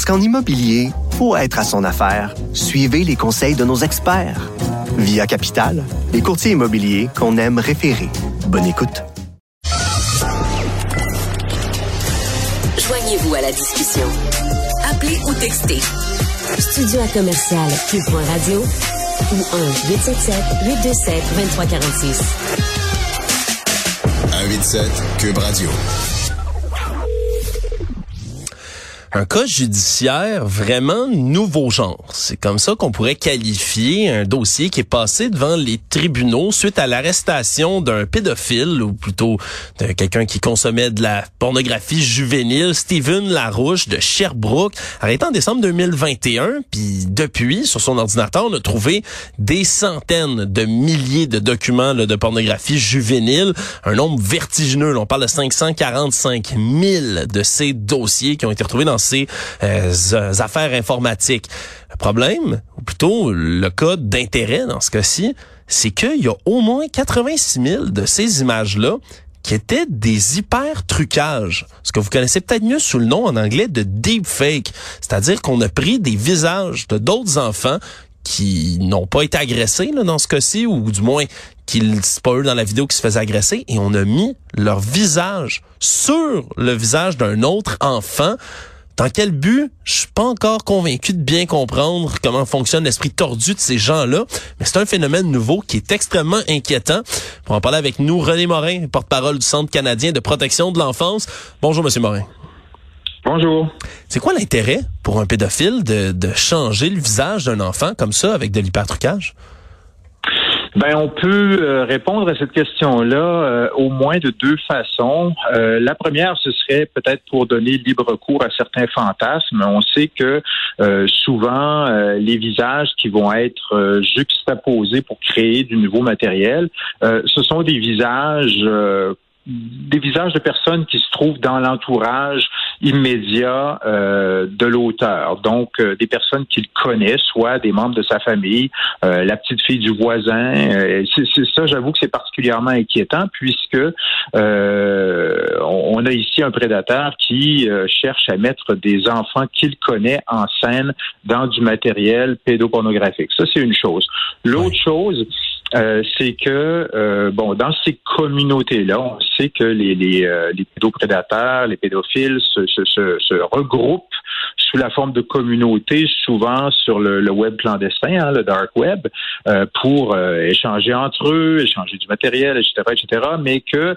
Parce qu'en immobilier, pour être à son affaire, suivez les conseils de nos experts. Via Capital, les courtiers immobiliers qu'on aime référer. Bonne écoute. Joignez-vous à la discussion. Appelez ou textez. Studio à commercial cube.radio ou 1 877 827 2346. 187 Cube Radio. Un cas judiciaire vraiment nouveau genre. C'est comme ça qu'on pourrait qualifier un dossier qui est passé devant les tribunaux suite à l'arrestation d'un pédophile, ou plutôt de quelqu'un qui consommait de la pornographie juvénile, Steven Larouche de Sherbrooke, arrêté en décembre 2021. Puis depuis, sur son ordinateur, on a trouvé des centaines de milliers de documents de pornographie juvénile, un nombre vertigineux. On parle de 545 000 de ces dossiers qui ont été retrouvés dans ces euh, affaires informatiques. Le problème, ou plutôt le cas d'intérêt dans ce cas-ci, c'est qu'il y a au moins 86 000 de ces images-là qui étaient des hyper trucages, ce que vous connaissez peut-être mieux sous le nom en anglais de deepfake, c'est-à-dire qu'on a pris des visages de d'autres enfants qui n'ont pas été agressés là, dans ce cas-ci, ou du moins qu'ils c'est pas eux dans la vidéo qui se faisaient agresser, et on a mis leur visage sur le visage d'un autre enfant dans quel but? Je suis pas encore convaincu de bien comprendre comment fonctionne l'esprit tordu de ces gens-là, mais c'est un phénomène nouveau qui est extrêmement inquiétant. Pour en parler avec nous, René Morin, porte-parole du Centre canadien de protection de l'enfance. Bonjour, Monsieur Morin. Bonjour. C'est quoi l'intérêt pour un pédophile de, de changer le visage d'un enfant comme ça avec de l'hypertrucage? Ben, on peut euh, répondre à cette question-là euh, au moins de deux façons. Euh, la première, ce serait peut-être pour donner libre cours à certains fantasmes. On sait que souvent, les visages qui vont être juxtaposés pour créer du nouveau matériel, ce sont des visages des visages de personnes qui se trouvent dans l'entourage immédiat euh, de l'auteur. Donc, euh, des personnes qu'il connaît, soit des membres de sa famille, euh, la petite fille du voisin. c'est ça, j'avoue que c'est particulièrement inquiétant puisque on, a ici un prédateur qui cherche à mettre des enfants qu'il connaît en scène dans du matériel pédopornographique. Ça, c'est une chose. L'autre chose, euh, c'est que euh, bon, dans ces communautés-là, on sait que les, les, euh, les pédoprédateurs, les pédophiles se, se, se, regroupent sous la forme de communautés, souvent sur le, le web clandestin, hein, le dark web, euh, pour échanger entre eux, échanger du matériel, etc., etc. Mais que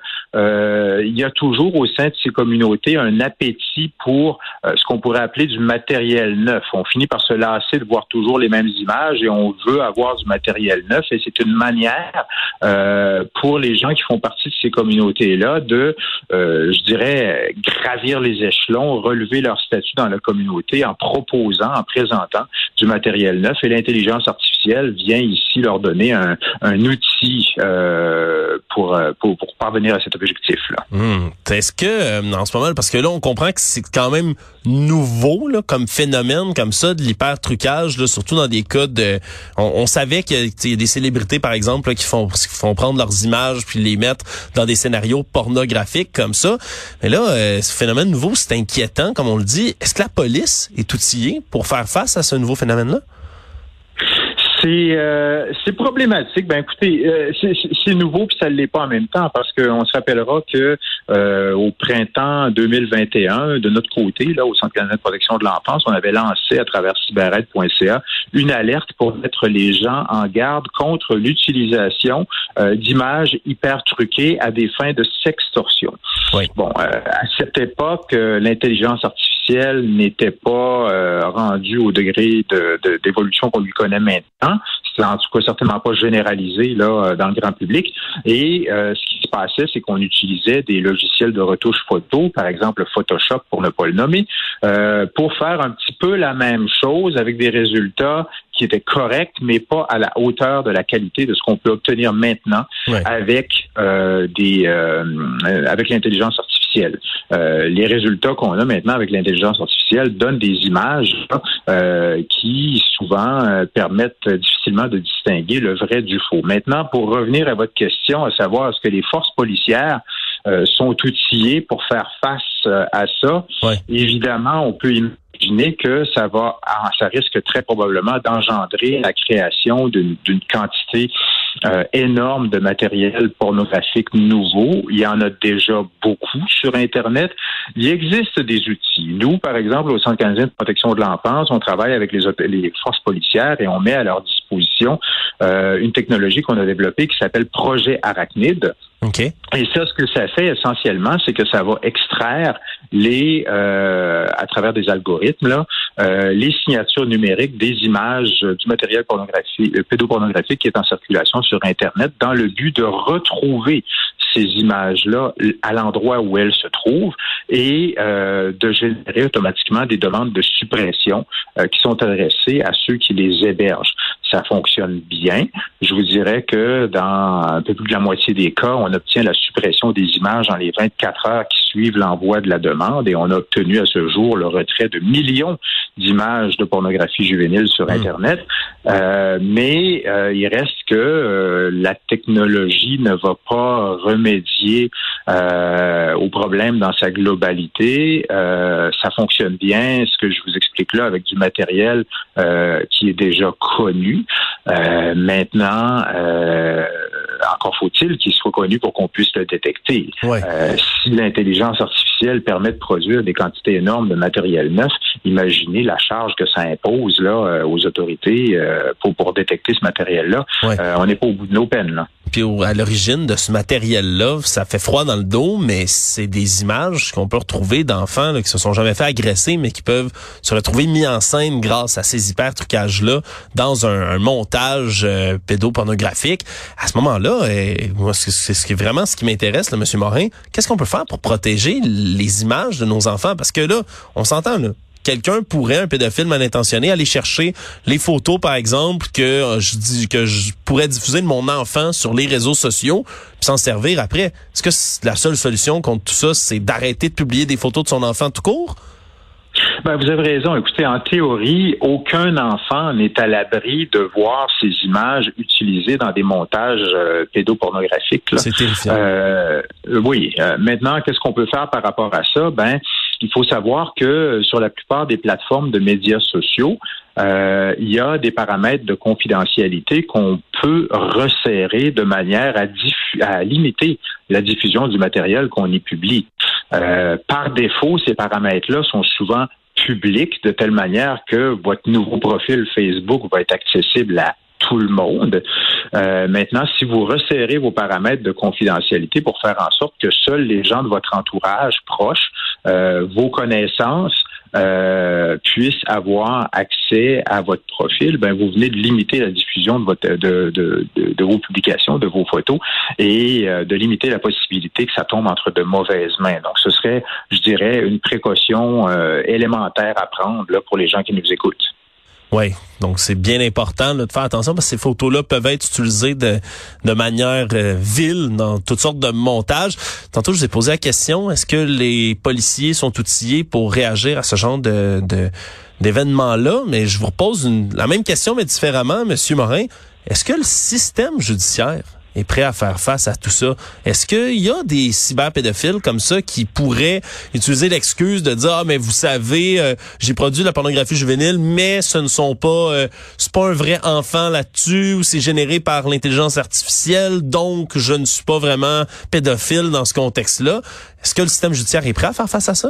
il y a toujours au sein de ces communautés un appétit pour ce qu'on pourrait appeler du matériel neuf. On finit par se lasser de voir toujours les mêmes images et on veut avoir du matériel neuf. Et c'est une manière euh, pour les gens qui font partie de ces communautés-là de, euh, je dirais, gravir les échelons, relever leur statut dans la communauté en proposant, en présentant du matériel neuf. Et l'intelligence artificielle vient ici leur donner un, outil euh, pour, pour, parvenir à cet objectif-là. Hmm. Est-ce que, en ce moment, parce que là, on comprend que c'est quand même nouveau là, comme phénomène comme ça de l'hyper-trucage, surtout dans des cas de... On, savait qu'il y a des célébrités, par exemple, qui font qui font prendre leurs images puis les mettre dans des scénarios pornographiques comme ça. Mais là, euh, ce phénomène nouveau, c'est inquiétant, comme on le dit. Est-ce que la police est outillée pour faire face à ce nouveau phénomène-là? C'est euh, c'est problématique. Ben écoutez, euh, c'est nouveau puis ça ne l'est pas en même temps parce qu'on se rappellera que euh, au printemps 2021, de notre côté, là au Centre canadien de protection de l'enfance, on avait lancé à travers cyberette.ca une alerte pour mettre les gens en garde contre l'utilisation d'images hyper truquées à des fins de sextorsion. Oui. Bon, à cette époque, l'intelligence artificielle n'était pas euh, rendue au degré de, d'évolution qu'on lui connaît maintenant. C'est en tout cas certainement pas généralisé là euh, dans le grand public. Et euh, ce passait, c'est qu'on utilisait des logiciels de retouche photo, par exemple Photoshop pour ne pas le nommer, pour faire un petit peu la même chose avec des résultats qui étaient corrects, mais pas à la hauteur de la qualité de ce qu'on peut obtenir maintenant avec des avec l'intelligence artificielle euh, les résultats qu'on a maintenant avec l'intelligence artificielle donnent des images euh, qui souvent euh, permettent difficilement de distinguer le vrai du faux. Maintenant, pour revenir à votre question, à savoir est-ce que les forces policières sont outillées pour faire face à ça, évidemment, on peut imaginer que ça va, ça risque très probablement d'engendrer la création d'une quantité euh, énorme de matériel pornographique nouveau. Il y en a déjà beaucoup sur Internet. Il existe des outils. Nous, par exemple, au Centre canadien de protection de l'enfance, on travaille avec les, les forces policières et on met à leur disposition euh, une technologie qu'on a développée qui s'appelle Projet Arachnid. Et ça, ce que ça fait essentiellement, c'est que ça va extraire les, euh, à travers des algorithmes, là, euh, les signatures numériques des images du matériel pornographique, euh, pédopornographique qui est en circulation sur Internet dans le but de retrouver ces images-là à l'endroit où elles se trouvent et euh, de générer automatiquement des demandes de suppression euh, qui sont adressées à ceux qui les hébergent. Ça fonctionne bien. Je vous dirais que dans un peu plus de la moitié des cas, on obtient la suppression des images dans les 24 heures qui suivent l'envoi de la demande et on a obtenu à ce jour le retrait de millions d'images de pornographie juvénile sur hmm. Internet. Euh, mais euh, il reste que euh, la technologie ne va pas remédier au problème dans sa globalité. ça fonctionne bien, ce que je vous explique là, avec du matériel qui est déjà connu. maintenant, encore faut-il qu'il soit connu pour qu'on puisse le détecter. si l'intelligence artificielle permet de produire des quantités énormes de matériel neuf, imaginez la charge que ça impose là aux autorités euh, pour, pour détecter ce matériel-là. Euh, on n'est pas au bout de nos peines. Là. Puis à l'origine de ce matériel-là, ça fait froid dans le dos, mais c'est des images qu'on peut retrouver d'enfants qui se sont jamais fait agresser, mais qui peuvent se retrouver mis en scène grâce à ces hyper trucages-là dans un, montage euh, pédopornographique. À ce moment-là, moi, c'est ce qui est vraiment ce qui m'intéresse, Monsieur Morin. Qu'est-ce qu'on peut faire pour protéger les images de nos enfants? Parce que là, on s'entend là quelqu'un pourrait, un pédophile mal intentionné, aller chercher les photos, par exemple, que euh, je dis que je pourrais diffuser de mon enfant sur les réseaux sociaux, puis s'en servir après. Est-ce que la seule solution contre tout ça, c'est d'arrêter de publier des photos de son enfant tout court? Ben, vous avez raison. Écoutez, en théorie, aucun enfant n'est à l'abri de voir ces images utilisées dans des montages euh, pédopornographiques. C'est terrifiant. Euh, oui. maintenant, qu'est-ce qu'on peut faire par rapport à ça? Ben, il faut savoir que sur la plupart des plateformes de médias sociaux, euh, il y a des paramètres de confidentialité qu'on peut resserrer de manière à, limiter la diffusion du matériel qu'on y publie. Euh, par défaut, ces paramètres-là sont souvent publics de telle manière que votre nouveau profil Facebook va être accessible à tout le monde. Euh, maintenant, si vous resserrez vos paramètres de confidentialité pour faire en sorte que seuls les gens de votre entourage proche, euh, vos connaissances, euh, puissent avoir accès à votre profil, ben vous venez de limiter la diffusion de, votre, de, de, de, vos publications, de vos photos, et de limiter la possibilité que ça tombe entre de mauvaises mains. Donc, ce serait, je dirais, une précaution élémentaire à prendre là, pour les gens qui nous écoutent. Oui, donc c'est bien important de faire attention parce que ces photos-là peuvent être utilisées de, de manière euh, vile dans toutes sortes de montages. Tantôt, je vous ai posé la question, est-ce que les policiers sont outillés pour réagir à ce genre de, de d'événements-là? Mais je vous repose la même question, mais différemment, Monsieur Morin. Est-ce que le système judiciaire est prêt à faire face à tout ça. Est-ce qu'il y a des cyberpédophiles comme ça qui pourraient utiliser l'excuse de dire ah mais vous savez euh, j'ai produit de la pornographie juvénile mais ce ne sont pas euh, c'est pas un vrai enfant là-dessus ou c'est généré par l'intelligence artificielle donc je ne suis pas vraiment pédophile dans ce contexte-là. Est-ce que le système judiciaire est prêt à faire face à ça?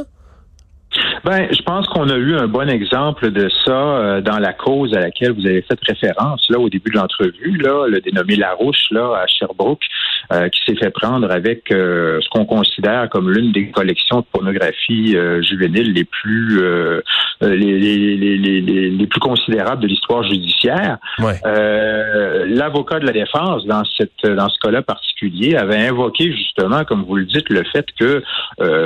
Ben, je pense qu'on a eu un bon exemple de ça euh, dans la cause à laquelle vous avez fait référence là au début de l'entrevue, là, le dénommé Larouche là à Sherbrooke, euh, qui s'est fait prendre avec euh, ce qu'on considère comme l'une des collections de pornographie juvénile les plus les, les, les, les, plus considérables de l'histoire judiciaire. L'avocat de la défense dans cette dans ce cas-là particulier avait invoqué justement, comme vous le dites, le fait que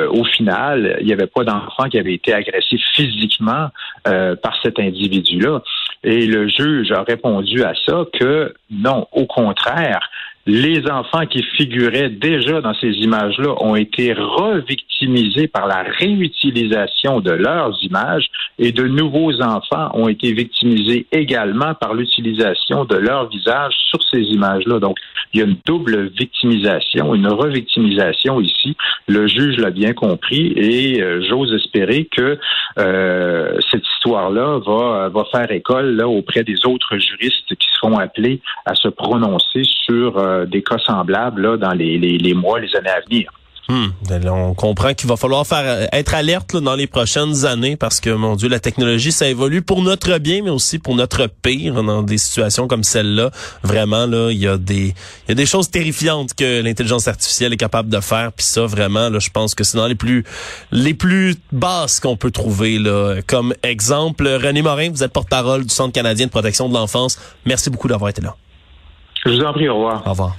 au final il n'y avait pas d'enfant qui avait été agressé physiquement par cet individu-là. Et le juge a répondu à ça que non, au contraire, les enfants qui figuraient déjà dans ces images-là ont été revictimisés par la réutilisation de leurs images et de nouveaux enfants ont été victimisés également par l'utilisation de leurs visages sur ces images-là. Donc, il y a une double victimisation, une revictimisation ici. Le juge l'a bien compris et euh, j'ose espérer que euh, cette histoire-là va, va faire école là, auprès des autres juristes qui seront appelés à se prononcer sur euh, des cas semblables là, dans les, les, les mois, les années à venir. Ben on comprend qu'il va falloir faire être alerte dans les prochaines années parce que mon Dieu, la technologie ça évolue pour notre bien, mais aussi pour notre pire dans des situations comme celle-là. Vraiment là, il y a des il y a des choses terrifiantes que l'intelligence artificielle est capable de faire. Puis ça, vraiment là, je pense que c'est dans les plus les plus basses qu'on peut trouver là. Comme exemple, René Morin, vous êtes porte-parole du Centre canadien de protection de l'enfance. Merci beaucoup d'avoir été là. Je vous en prie, au revoir. Au revoir.